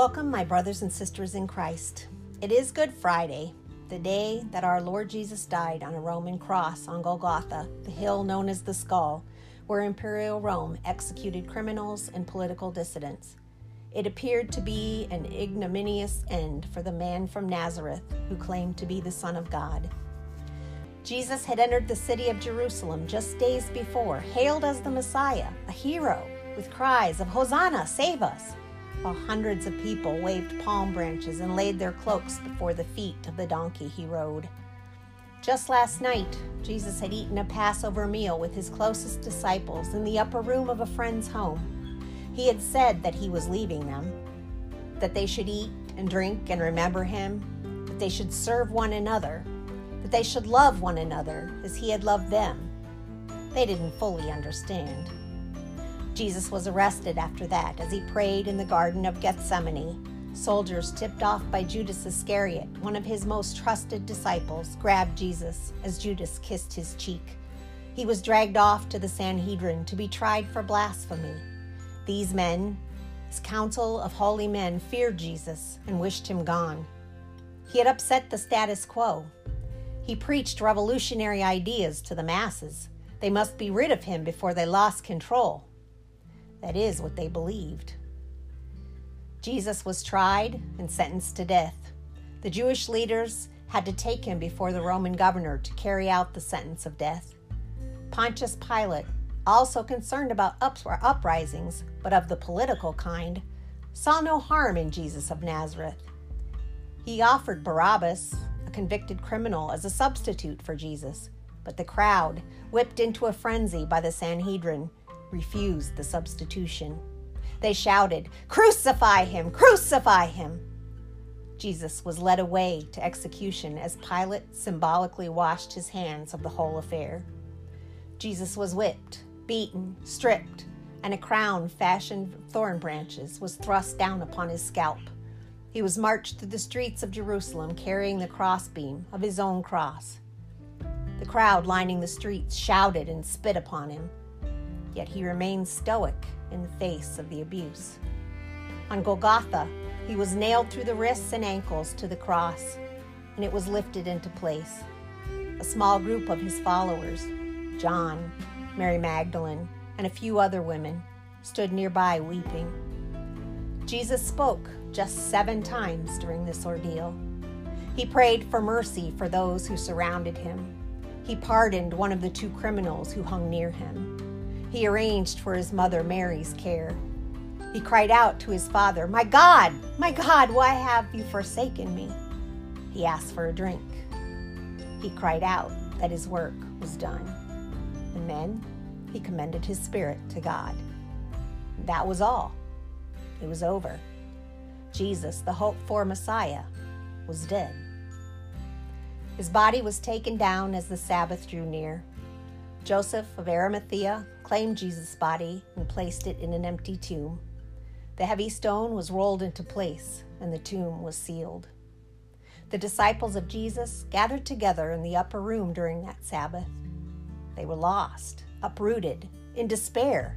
Welcome, my brothers and sisters in Christ. It is Good Friday, the day that our Lord Jesus died on a Roman cross on Golgotha, the hill known as the Skull, where Imperial Rome executed criminals and political dissidents. It appeared to be an ignominious end for the man from Nazareth who claimed to be the Son of God. Jesus had entered the city of Jerusalem just days before, hailed as the Messiah, a hero, with cries of Hosanna, save us, while hundreds of people waved palm branches and laid their cloaks before the feet of the donkey he rode. Just last night, Jesus had eaten a Passover meal with his closest disciples in the upper room of a friend's home. He had said that he was leaving them, that they should eat and drink and remember him, that they should serve one another, that they should love one another as he had loved them. They didn't fully understand. Jesus was arrested after that as he prayed in the Garden of Gethsemane. Soldiers tipped off by Judas Iscariot, one of his most trusted disciples, grabbed Jesus as Judas kissed his cheek. He was dragged off to the Sanhedrin to be tried for blasphemy. These men, his council of holy men, feared Jesus and wished him gone. He had upset the status quo. He preached revolutionary ideas to the masses. They must be rid of him before they lost control. That is what they believed. Jesus was tried and sentenced to death. The Jewish leaders had to take him before the Roman governor to carry out the sentence of death. Pontius Pilate, also concerned about uprisings, but of the political kind, saw no harm in Jesus of Nazareth. He offered Barabbas, a convicted criminal, as a substitute for Jesus, but the crowd, whipped into a frenzy by the Sanhedrin, refused the substitution. They shouted, Crucify him! Crucify him! Jesus was led away to execution as Pilate symbolically washed his hands of the whole affair. Jesus was whipped, beaten, stripped, and a crown fashioned of thorn branches was thrust down upon his scalp. He was marched through the streets of Jerusalem carrying the crossbeam of his own cross. The crowd lining the streets shouted and spit upon him yet he remained stoic in the face of the abuse. On Golgotha, he was nailed through the wrists and ankles to the cross, and it was lifted into place. A small group of his followers, John, Mary Magdalene, and a few other women, stood nearby weeping. Jesus spoke just seven times during this ordeal. He prayed for mercy for those who surrounded him. He pardoned one of the two criminals who hung near him. He arranged for his mother Mary's care. He cried out to his father, My God, my God, why have you forsaken me? He asked for a drink. He cried out that his work was done. And then he commended his spirit to God. That was all. It was over. Jesus, the hoped for Messiah, was dead. His body was taken down as the Sabbath drew near. Joseph of Arimathea claimed Jesus' body and placed it in an empty tomb. The heavy stone was rolled into place, and the tomb was sealed. The disciples of Jesus gathered together in the upper room during that Sabbath. They were lost, uprooted, in despair.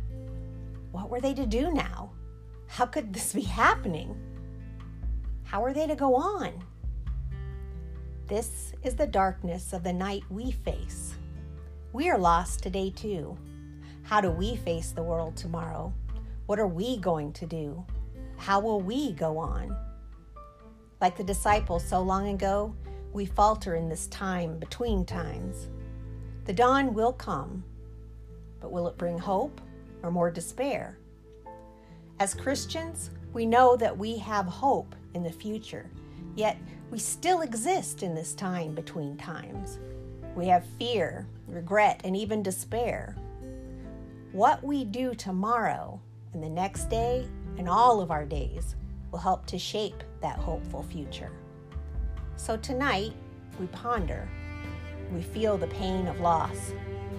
What were they to do now? How could this be happening? How are they to go on? This is the darkness of the night we face. We are lost today, too. How do we face the world tomorrow? What are we going to do? How will we go on? Like the disciples so long ago, we falter in this time between times. The dawn will come, but will it bring hope or more despair? As Christians, we know that we have hope in the future, yet we still exist in this time between times. We have fear, regret, and even despair. What we do tomorrow and the next day and all of our days will help to shape that hopeful future. So tonight, we ponder. We feel the pain of loss.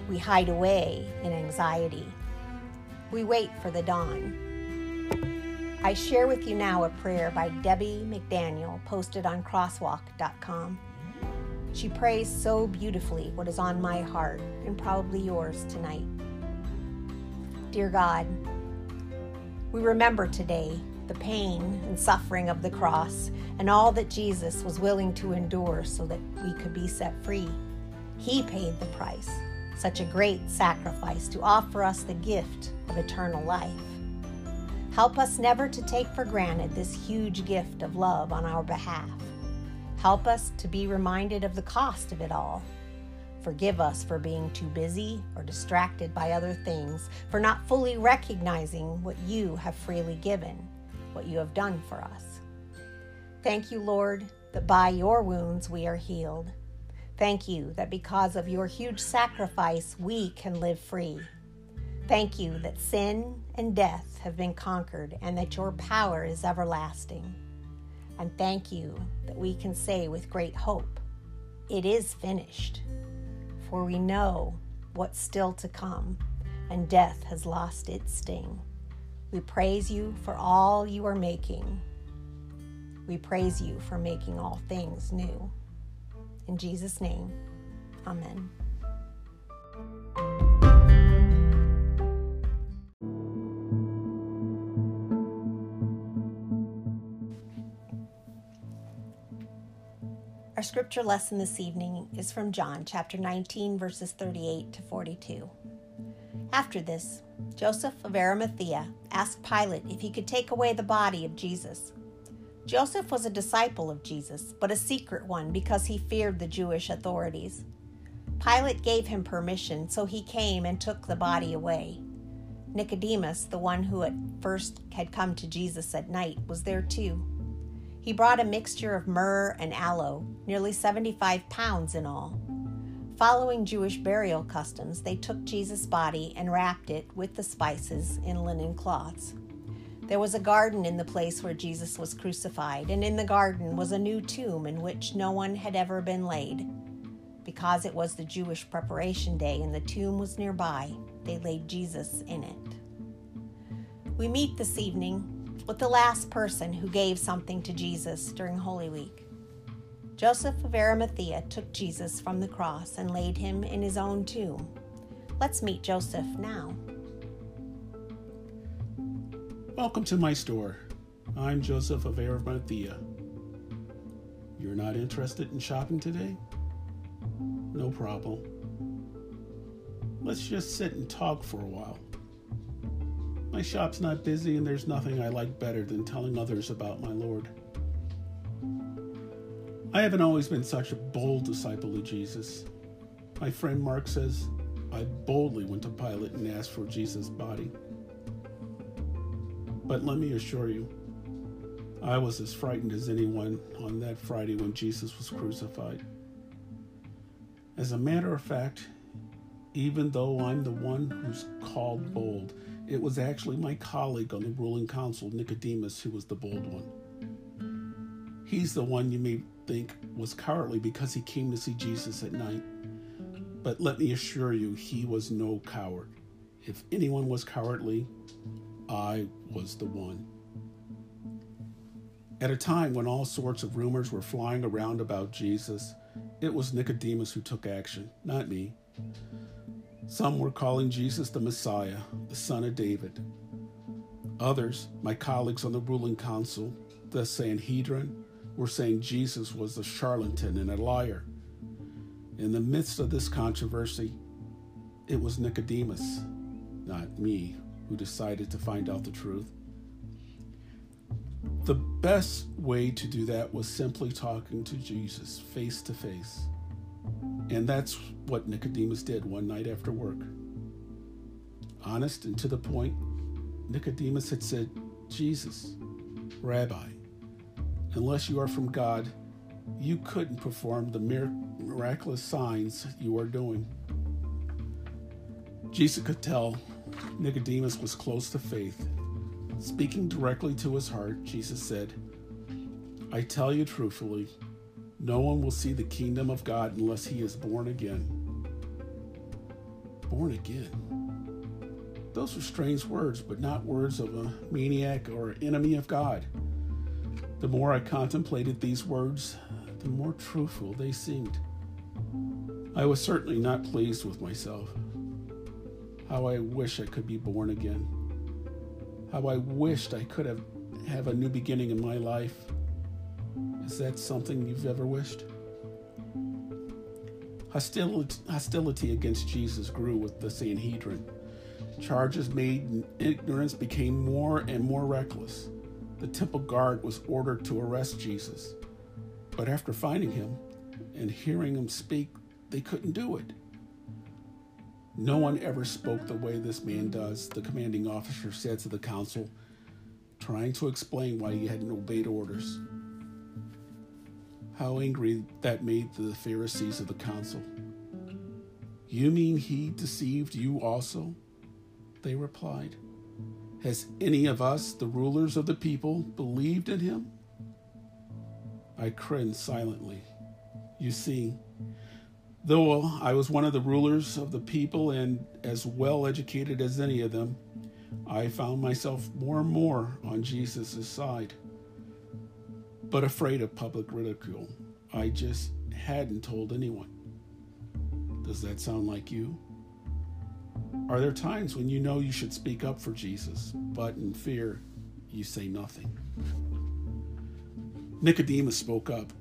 We hide away in anxiety. We wait for the dawn. I share with you now a prayer by Debbie McDaniel posted on crosswalk.com. She prays so beautifully what is on my heart and probably yours tonight. Dear God, we remember today the pain and suffering of the cross and all that Jesus was willing to endure so that we could be set free. He paid the price, such a great sacrifice to offer us the gift of eternal life. Help us never to take for granted this huge gift of love on our behalf. Help us to be reminded of the cost of it all Forgive us for being too busy or distracted by other things, for not fully recognizing what you have freely given, what you have done for us. Thank you, Lord, that by your wounds we are healed. Thank you that because of your huge sacrifice, we can live free. Thank you that sin and death have been conquered and that your power is everlasting. And thank you that we can say with great hope, It is finished for we know what's still to come, and death has lost its sting. We praise you for all you are making. We praise you for making all things new. In Jesus' name, amen. Scripture lesson this evening is from John chapter 19, verses 38 to 42. After this, Joseph of Arimathea asked Pilate if he could take away the body of Jesus. Joseph was a disciple of Jesus, but a secret one because he feared the Jewish authorities. Pilate gave him permission, so he came and took the body away. Nicodemus, the one who at first had come to Jesus at night, was there too. He brought a mixture of myrrh and aloe, nearly 75 pounds in all. Following Jewish burial customs, they took Jesus' body and wrapped it with the spices in linen cloths. There was a garden in the place where Jesus was crucified, and in the garden was a new tomb in which no one had ever been laid. Because it was the Jewish preparation day and the tomb was nearby, they laid Jesus in it. We meet this evening with the last person who gave something to Jesus during Holy Week. Joseph of Arimathea took Jesus from the cross and laid him in his own tomb. Let's meet Joseph now. Welcome to my store. I'm Joseph of Arimathea. You're not interested in shopping today? No problem. Let's just sit and talk for a while. My shop's not busy, and there's nothing I like better than telling others about my Lord. I haven't always been such a bold disciple of Jesus. My friend Mark says I boldly went to Pilate and asked for Jesus' body. But let me assure you, I was as frightened as anyone on that Friday when Jesus was crucified. As a matter of fact, even though I'm the one who's called bold, it was actually my colleague on the ruling council, Nicodemus, who was the bold one. He's the one you may think was cowardly because he came to see Jesus at night. But let me assure you, he was no coward. If anyone was cowardly, I was the one. At a time when all sorts of rumors were flying around about Jesus, it was Nicodemus who took action, not me. Some were calling Jesus the Messiah, the Son of David. Others, my colleagues on the ruling council, the Sanhedrin, were saying Jesus was a charlatan and a liar. In the midst of this controversy, it was Nicodemus, not me, who decided to find out the truth. The best way to do that was simply talking to Jesus face to face. And that's what Nicodemus did one night after work. Honest and to the point, Nicodemus had said, Jesus, Rabbi, unless you are from God, you couldn't perform the miraculous signs you are doing. Jesus could tell Nicodemus was close to faith. Speaking directly to his heart, Jesus said, I tell you truthfully, no one will see the kingdom of God unless he is born again. Born again. Those are strange words, but not words of a maniac or enemy of God. The more I contemplated these words, the more truthful they seemed. I was certainly not pleased with myself. How I wish I could be born again. How I wished I could have have a new beginning in my life. Is that something you've ever wished? Hostility, hostility against Jesus grew with the Sanhedrin. Charges made in ignorance became more and more reckless. The temple guard was ordered to arrest Jesus. But after finding him and hearing him speak, they couldn't do it. No one ever spoke the way this man does, the commanding officer said to the council, trying to explain why he hadn't obeyed orders how angry that made the Pharisees of the council. You mean he deceived you also? They replied. Has any of us, the rulers of the people, believed in him? I cringed silently. You see, though I was one of the rulers of the people and as well educated as any of them, I found myself more and more on Jesus' side but afraid of public ridicule. I just hadn't told anyone. Does that sound like you? Are there times when you know you should speak up for Jesus, but in fear, you say nothing? Nicodemus spoke up.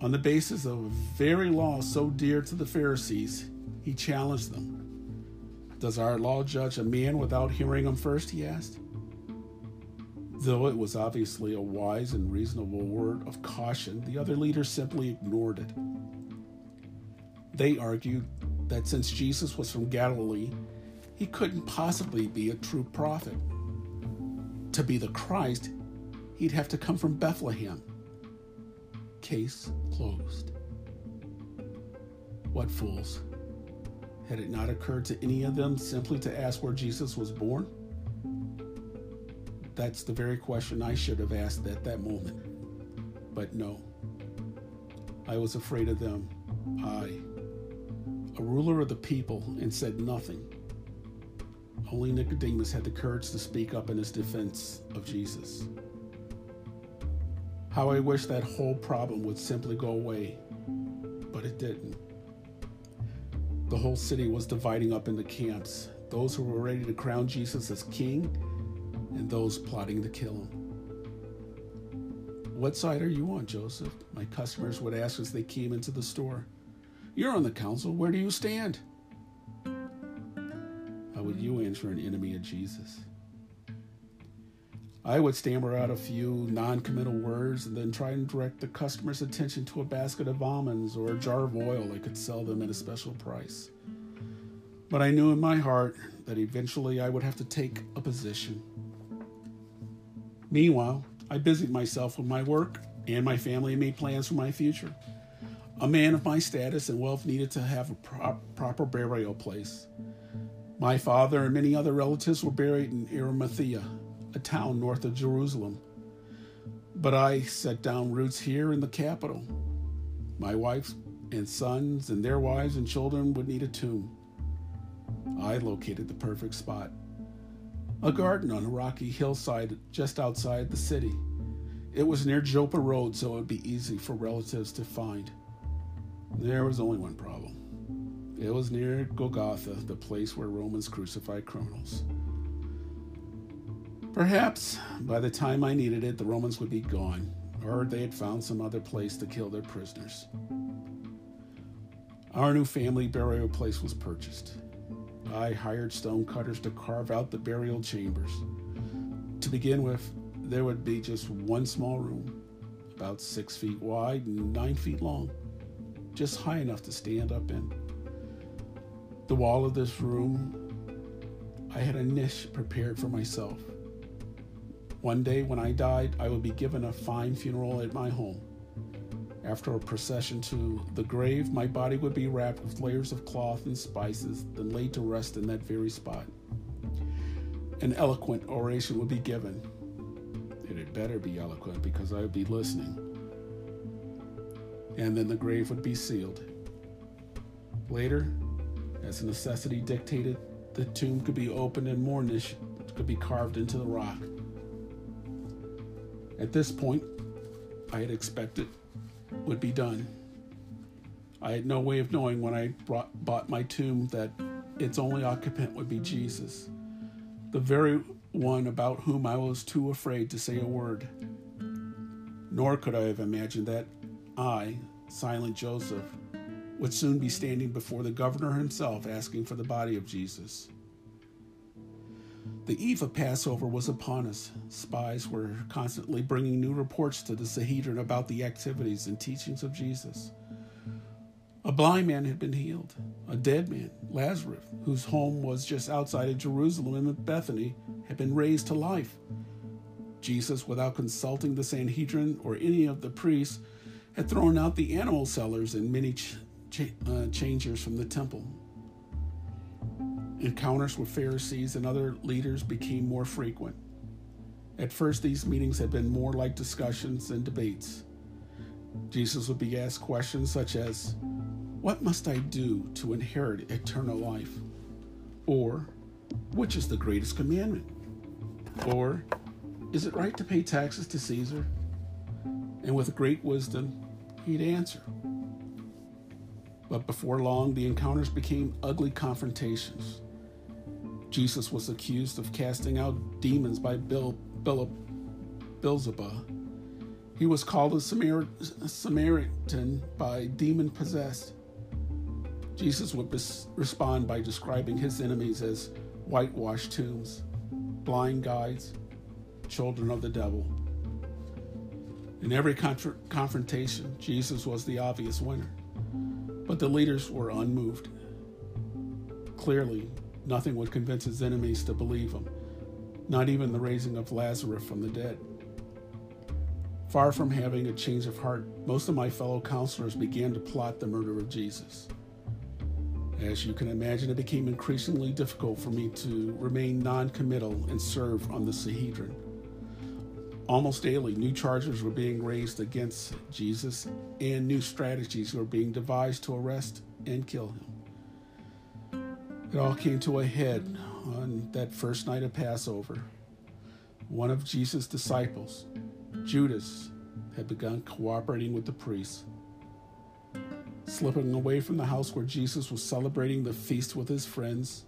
On the basis of a very law so dear to the Pharisees, he challenged them. Does our law judge a man without hearing him first? He asked. Though it was obviously a wise and reasonable word of caution, the other leaders simply ignored it. They argued that since Jesus was from Galilee, he couldn't possibly be a true prophet. To be the Christ, he'd have to come from Bethlehem. Case closed. What fools. Had it not occurred to any of them simply to ask where Jesus was born? That's the very question I should have asked at that moment. But no, I was afraid of them. I, a ruler of the people, and said nothing. Only Nicodemus had the courage to speak up in his defense of Jesus. How I wish that whole problem would simply go away, but it didn't. The whole city was dividing up into camps those who were ready to crown Jesus as king and those plotting to kill him. What side are you on, Joseph? My customers would ask as they came into the store. You're on the council. Where do you stand? How would you answer an enemy of Jesus? I would stammer out a few non committal words and then try and direct the customer's attention to a basket of almonds or a jar of oil I could sell them at a special price. But I knew in my heart that eventually I would have to take a position. Meanwhile, I busied myself with my work and my family made plans for my future. A man of my status and wealth needed to have a pro- proper burial place. My father and many other relatives were buried in Arimathea, a town north of Jerusalem. But I set down roots here in the capital. My wife and sons and their wives and children would need a tomb. I located the perfect spot a garden on a rocky hillside just outside the city. It was near Joppa Road, so it would be easy for relatives to find. There was only one problem. It was near Golgotha, the place where Romans crucified criminals. Perhaps by the time I needed it, the Romans would be gone, or they had found some other place to kill their prisoners. Our new family burial place was purchased. I hired stone cutters to carve out the burial chambers. To begin with, there would be just one small room, about six feet wide and nine feet long, just high enough to stand up in. The wall of this room, I had a niche prepared for myself. One day when I died, I would be given a fine funeral at my home. After a procession to the grave, my body would be wrapped with layers of cloth and spices, then laid to rest in that very spot. An eloquent oration would be given. It had better be eloquent because I would be listening. And then the grave would be sealed. Later, as necessity dictated, the tomb could be opened and more niche could be carved into the rock. At this point, I had expected would be done. I had no way of knowing when I brought, bought my tomb that its only occupant would be Jesus. The very one about whom I was too afraid to say a word. Nor could I have imagined that I, silent Joseph, would soon be standing before the governor himself asking for the body of Jesus. The eve of Passover was upon us. Spies were constantly bringing new reports to the Sanhedrin about the activities and teachings of Jesus. A blind man had been healed. A dead man, Lazarus, whose home was just outside of Jerusalem in Bethany, had been raised to life. Jesus, without consulting the Sanhedrin or any of the priests, had thrown out the animal sellers and many ch- ch- uh, changers from the temple. Encounters with Pharisees and other leaders became more frequent. At first, these meetings had been more like discussions and debates. Jesus would be asked questions such as, What must I do to inherit eternal life? Or, Which is the greatest commandment? Or, Is it right to pay taxes to Caesar? And with great wisdom, he'd answer. But before long, the encounters became ugly confrontations. Jesus was accused of casting out demons by Bill, Beelzebub. He was called a Samaritan by demon possessed. Jesus would bes- respond by describing his enemies as whitewashed tombs, blind guides, children of the devil. In every contra- confrontation, Jesus was the obvious winner, but the leaders were unmoved. Clearly, Nothing would convince his enemies to believe him, not even the raising of Lazarus from the dead. Far from having a change of heart, most of my fellow counselors began to plot the murder of Jesus. As you can imagine, it became increasingly difficult for me to remain non committal and serve on the Sanhedrin. Almost daily, new charges were being raised against Jesus, and new strategies were being devised to arrest and kill him. It all came to a head on that first night of Passover. One of Jesus' disciples, Judas, had begun cooperating with the priests. Slipping away from the house where Jesus was celebrating the feast with his friends,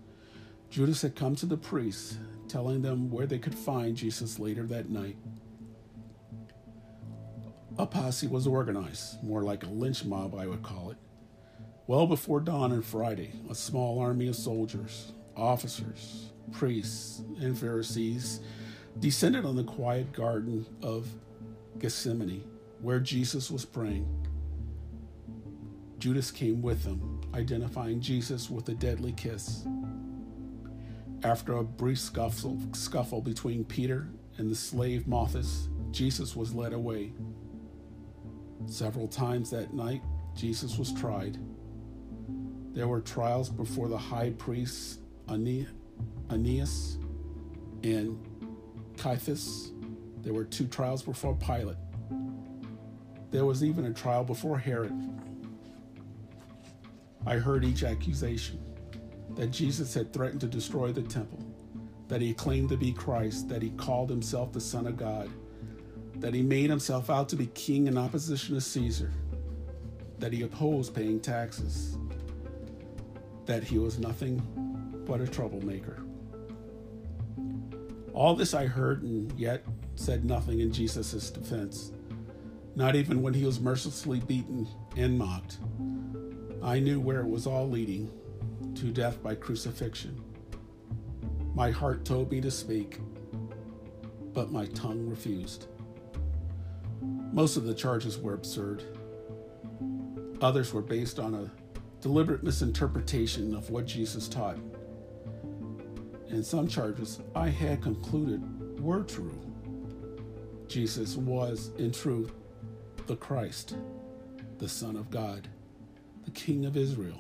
Judas had come to the priests, telling them where they could find Jesus later that night. A posse was organized, more like a lynch mob, I would call it. Well before dawn on Friday, a small army of soldiers, officers, priests, and Pharisees descended on the quiet garden of Gethsemane, where Jesus was praying. Judas came with them, identifying Jesus with a deadly kiss. After a brief scuffle, scuffle between Peter and the slave Malchus, Jesus was led away. Several times that night, Jesus was tried. There were trials before the high priests Ananias and Caiaphas. There were two trials before Pilate. There was even a trial before Herod. I heard each accusation that Jesus had threatened to destroy the temple, that he claimed to be Christ, that he called himself the Son of God, that he made himself out to be king in opposition to Caesar, that he opposed paying taxes, that he was nothing but a troublemaker. All this I heard and yet said nothing in Jesus' defense, not even when he was mercilessly beaten and mocked. I knew where it was all leading to death by crucifixion. My heart told me to speak, but my tongue refused. Most of the charges were absurd. Others were based on a deliberate misinterpretation of what Jesus taught. And some charges I had concluded were true. Jesus was, in truth, the Christ, the Son of God, the King of Israel.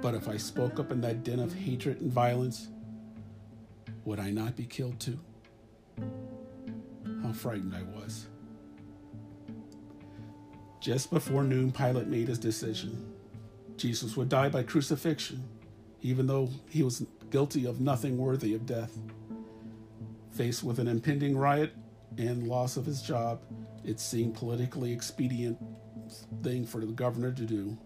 But if I spoke up in that den of hatred and violence, would I not be killed too? How frightened I was. Just before noon, Pilate made his decision. Jesus would die by crucifixion, even though he was guilty of nothing worthy of death. Faced with an impending riot and loss of his job, it seemed politically expedient thing for the governor to do.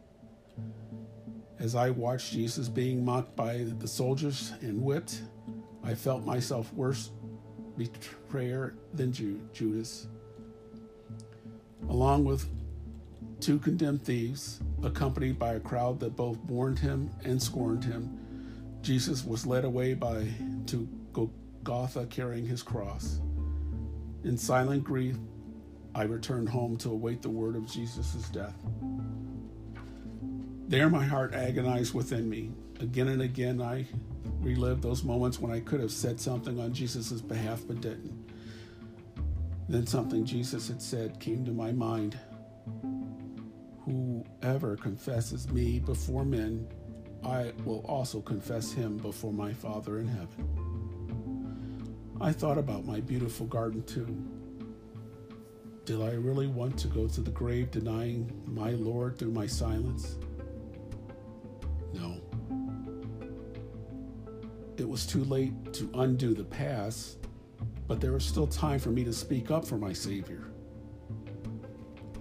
As I watched Jesus being mocked by the soldiers and whipped, I felt myself worse betrayer than Judas. Along with two condemned thieves, accompanied by a crowd that both mourned him and scorned him, Jesus was led away by to Golgotha carrying his cross. In silent grief, I returned home to await the word of Jesus' death. There, my heart agonized within me. Again and again, I relived those moments when I could have said something on Jesus' behalf but didn't. Then something Jesus had said came to my mind. Whoever confesses me before men, I will also confess him before my Father in heaven. I thought about my beautiful garden too. Did I really want to go to the grave denying my Lord through my silence? No. It was too late to undo the past, but there was still time for me to speak up for my Savior.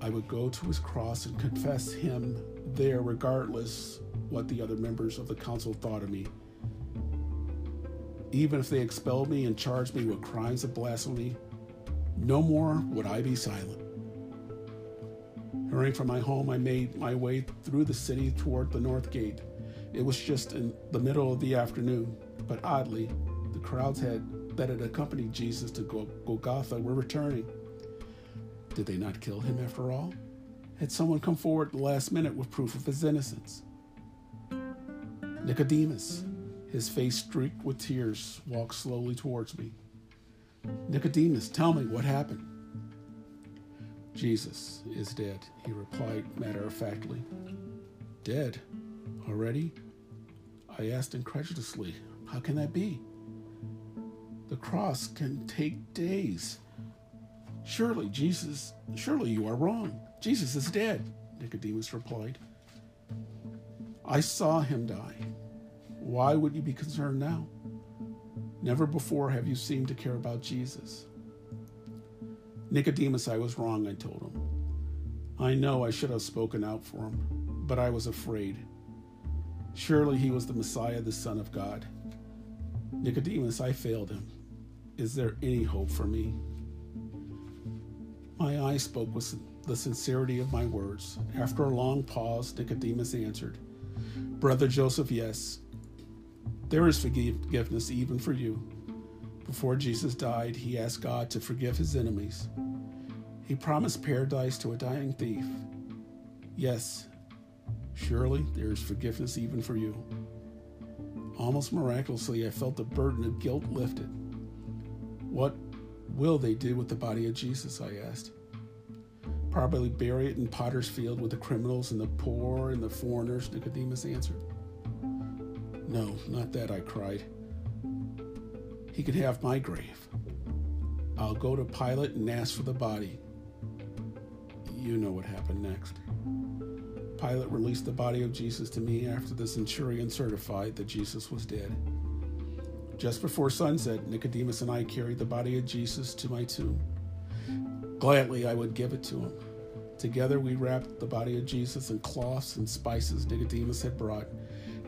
I would go to his cross and confess him there, regardless what the other members of the council thought of me. Even if they expelled me and charged me with crimes of blasphemy, no more would I be silent. Hurrying from my home, I made my way through the city toward the north gate. It was just in the middle of the afternoon, but oddly, the crowds had that had accompanied Jesus to Golgotha were returning. Did they not kill him after all? Had someone come forward at the last minute with proof of his innocence? Nicodemus, his face streaked with tears, walked slowly towards me. Nicodemus, tell me what happened. Jesus is dead, he replied matter of factly. Dead? Already? I asked incredulously, How can that be? The cross can take days. Surely, Jesus, surely you are wrong. Jesus is dead, Nicodemus replied. I saw him die. Why would you be concerned now? Never before have you seemed to care about Jesus. Nicodemus, I was wrong, I told him. I know I should have spoken out for him, but I was afraid. Surely he was the Messiah, the Son of God. Nicodemus, I failed him. Is there any hope for me? My eyes spoke with the sincerity of my words. After a long pause, Nicodemus answered, Brother Joseph, yes, there is forgiveness even for you. Before Jesus died, he asked God to forgive his enemies. He promised paradise to a dying thief. Yes, surely there is forgiveness even for you. Almost miraculously, I felt the burden of guilt lifted. What will they do with the body of Jesus? I asked. Probably bury it in potter's field with the criminals and the poor and the foreigners, Nicodemus answered. No, not that, I cried. He could have my grave. I'll go to Pilate and ask for the body. You know what happened next. Pilate released the body of Jesus to me after the centurion certified that Jesus was dead. Just before sunset, Nicodemus and I carried the body of Jesus to my tomb. Gladly, I would give it to him. Together, we wrapped the body of Jesus in cloths and spices Nicodemus had brought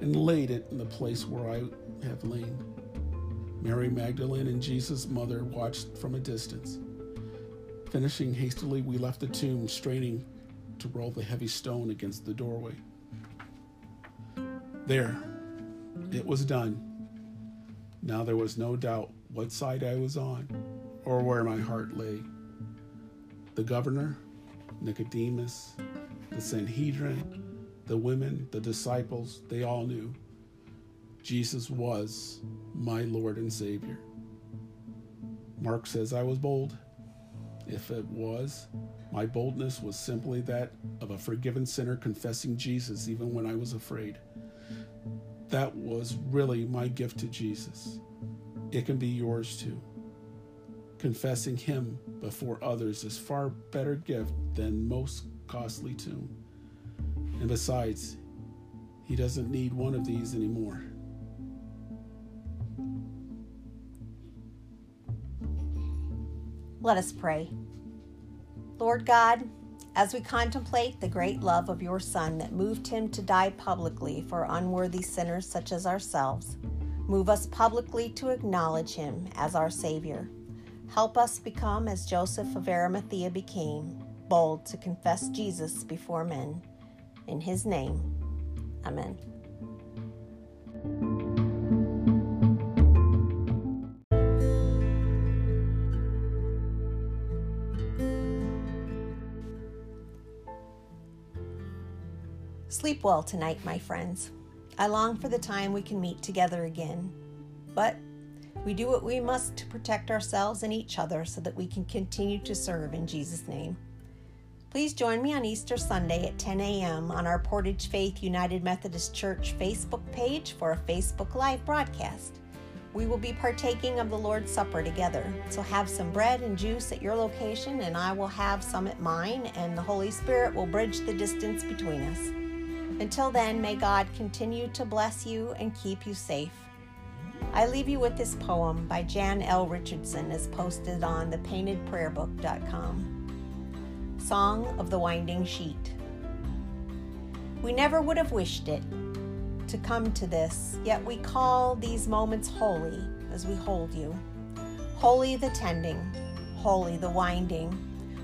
and laid it in the place where I have lain. Mary Magdalene and Jesus' mother watched from a distance. Finishing hastily, we left the tomb, straining to roll the heavy stone against the doorway. There, it was done. Now there was no doubt what side I was on or where my heart lay. The governor, Nicodemus, the Sanhedrin, the women, the disciples, they all knew Jesus was my Lord and Savior. Mark says I was bold. If it was, my boldness was simply that of a forgiven sinner confessing Jesus even when I was afraid. That was really my gift to Jesus. It can be yours too. Confessing Him before others is far better gift than most costly tomb. And besides, he doesn't need one of these anymore. Let us pray. Lord God, as we contemplate the great love of your Son that moved him to die publicly for unworthy sinners such as ourselves, Move us publicly to acknowledge him as our Savior. Help us become as Joseph of Arimathea became, bold to confess Jesus before men. In his name, amen. Sleep well tonight, my friends. I long for the time we can meet together again. But we do what we must to protect ourselves and each other so that we can continue to serve in Jesus' name. Please join me on Easter Sunday at 10 a.m. on our Portage Faith United Methodist Church Facebook page for a Facebook Live broadcast. We will be partaking of the Lord's Supper together, so have some bread and juice at your location, and I will have some at mine, and the Holy Spirit will bridge the distance between us. Until then, may God continue to bless you and keep you safe. I leave you with this poem by Jan L. Richardson as posted on thepaintedprayerbook.com. Song of the Winding Sheet. We never would have wished it to come to this, yet we call these moments holy as we hold you. Holy the tending, holy the winding,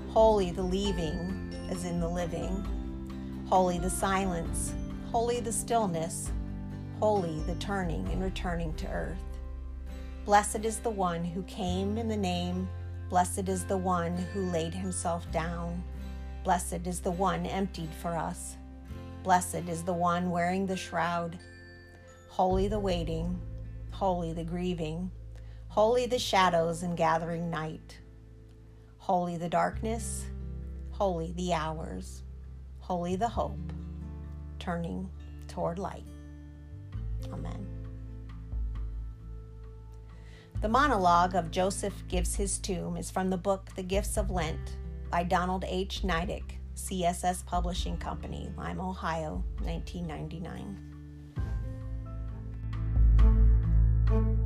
holy the leaving as in the living, holy the silence, holy the stillness, holy the turning and returning to earth. Blessed is the one who came in the name, blessed is the one who laid himself down, blessed is the one emptied for us. Blessed is the one wearing the shroud. Holy the waiting, holy the grieving, holy the shadows and gathering night. Holy the darkness, holy the hours, Holy the hope, turning toward light. Amen. The monologue of Joseph Gives His Tomb is from the book The Gifts of Lent by Donald H. Neidigk, CSS Publishing Company, Lima, Ohio, 1999.